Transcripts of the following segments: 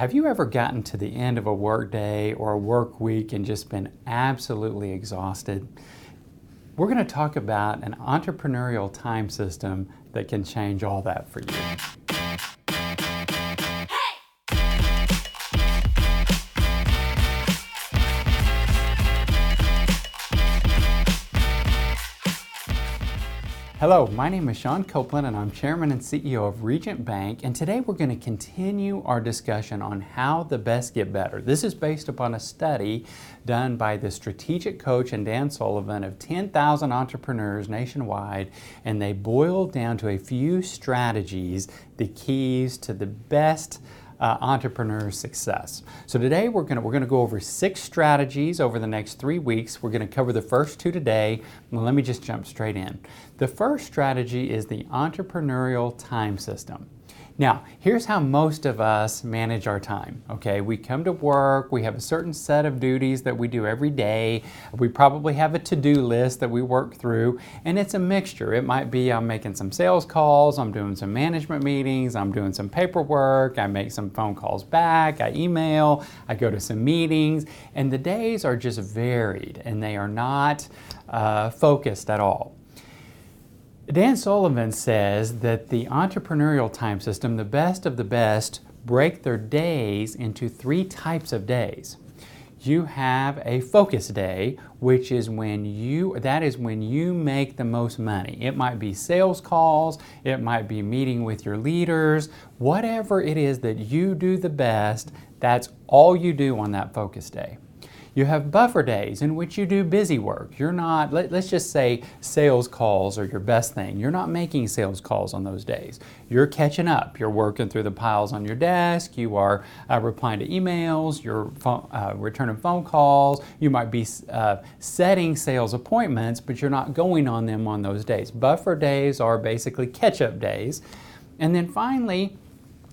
Have you ever gotten to the end of a work day or a work week and just been absolutely exhausted? We're going to talk about an entrepreneurial time system that can change all that for you. Hello, my name is Sean Copeland and I'm Chairman and CEO of Regent Bank and today we're going to continue our discussion on how the best get better. This is based upon a study done by the strategic coach and Dan Sullivan of 10,000 entrepreneurs nationwide and they boiled down to a few strategies, the keys to the best uh, entrepreneur success. So today we're going we're to go over six strategies over the next three weeks. We're going to cover the first two today. Well, let me just jump straight in. The first strategy is the entrepreneurial time system. Now, here's how most of us manage our time. Okay, we come to work, we have a certain set of duties that we do every day. We probably have a to do list that we work through, and it's a mixture. It might be I'm making some sales calls, I'm doing some management meetings, I'm doing some paperwork, I make some phone calls back, I email, I go to some meetings, and the days are just varied and they are not uh, focused at all. Dan Sullivan says that the entrepreneurial time system, the best of the best, break their days into three types of days. You have a focus day, which is when you that is when you make the most money. It might be sales calls, it might be meeting with your leaders, whatever it is that you do the best, that's all you do on that focus day. You have buffer days in which you do busy work. You're not, let, us just say sales calls are your best thing. You're not making sales calls on those days. You're catching up. You're working through the piles on your desk. You are uh, replying to emails. You're phone, uh, returning phone calls. You might be uh, setting sales appointments, but you're not going on them on those days. Buffer days are basically catch up days. And then finally,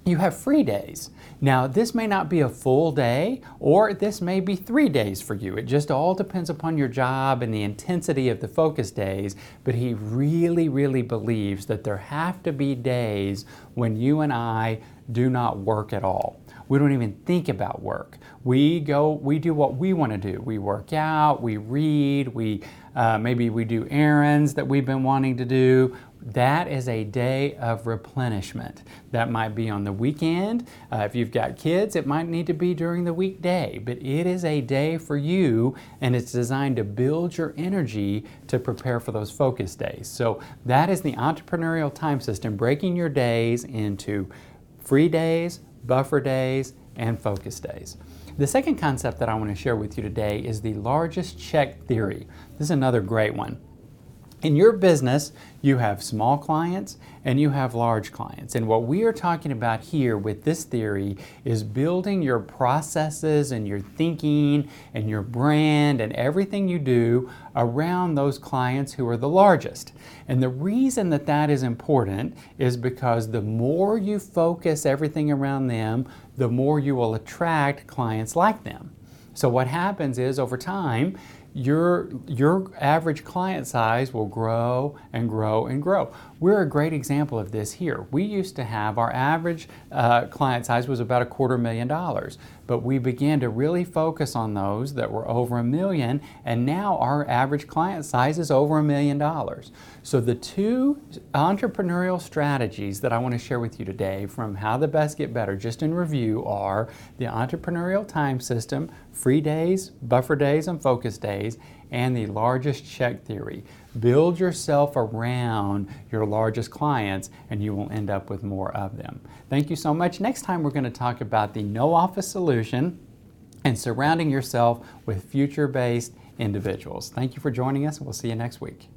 you have free days. Now, this may not be a full day, or this may be three days for you. It just all depends upon your job and the intensity of the focus days. But he really, really believes that there have to be days when you and I do not work at all. We don't even think about work. We go, we do what we want to do. We work out, we read, we uh, maybe we do errands that we've been wanting to do. That is a day of replenishment. That might be on the weekend. Uh, if you've got kids, it might need to be during the weekday, but it is a day for you and it's designed to build your energy to prepare for those focus days. So that is the entrepreneurial time system, breaking your days into free days, buffer days, and focus days. The second concept that I want to share with you today is the largest check theory. This is another great one. In your business, you have small clients and you have large clients. And what we are talking about here with this theory is building your processes and your thinking and your brand and everything you do around those clients who are the largest. And the reason that that is important is because the more you focus everything around them, the more you will attract clients like them. So, what happens is over time, your, your average client size will grow and grow and grow. We're a great example of this here. We used to have our average uh, client size was about a quarter million dollars, but we began to really focus on those that were over a million, and now our average client size is over a million dollars. So, the two entrepreneurial strategies that I want to share with you today from How the Best Get Better, just in review, are the entrepreneurial time system, free days, buffer days, and focus days, and the largest check theory. Build yourself around your largest clients and you will end up with more of them. Thank you so much. Next time, we're going to talk about the no office solution and surrounding yourself with future based individuals. Thank you for joining us, we'll see you next week.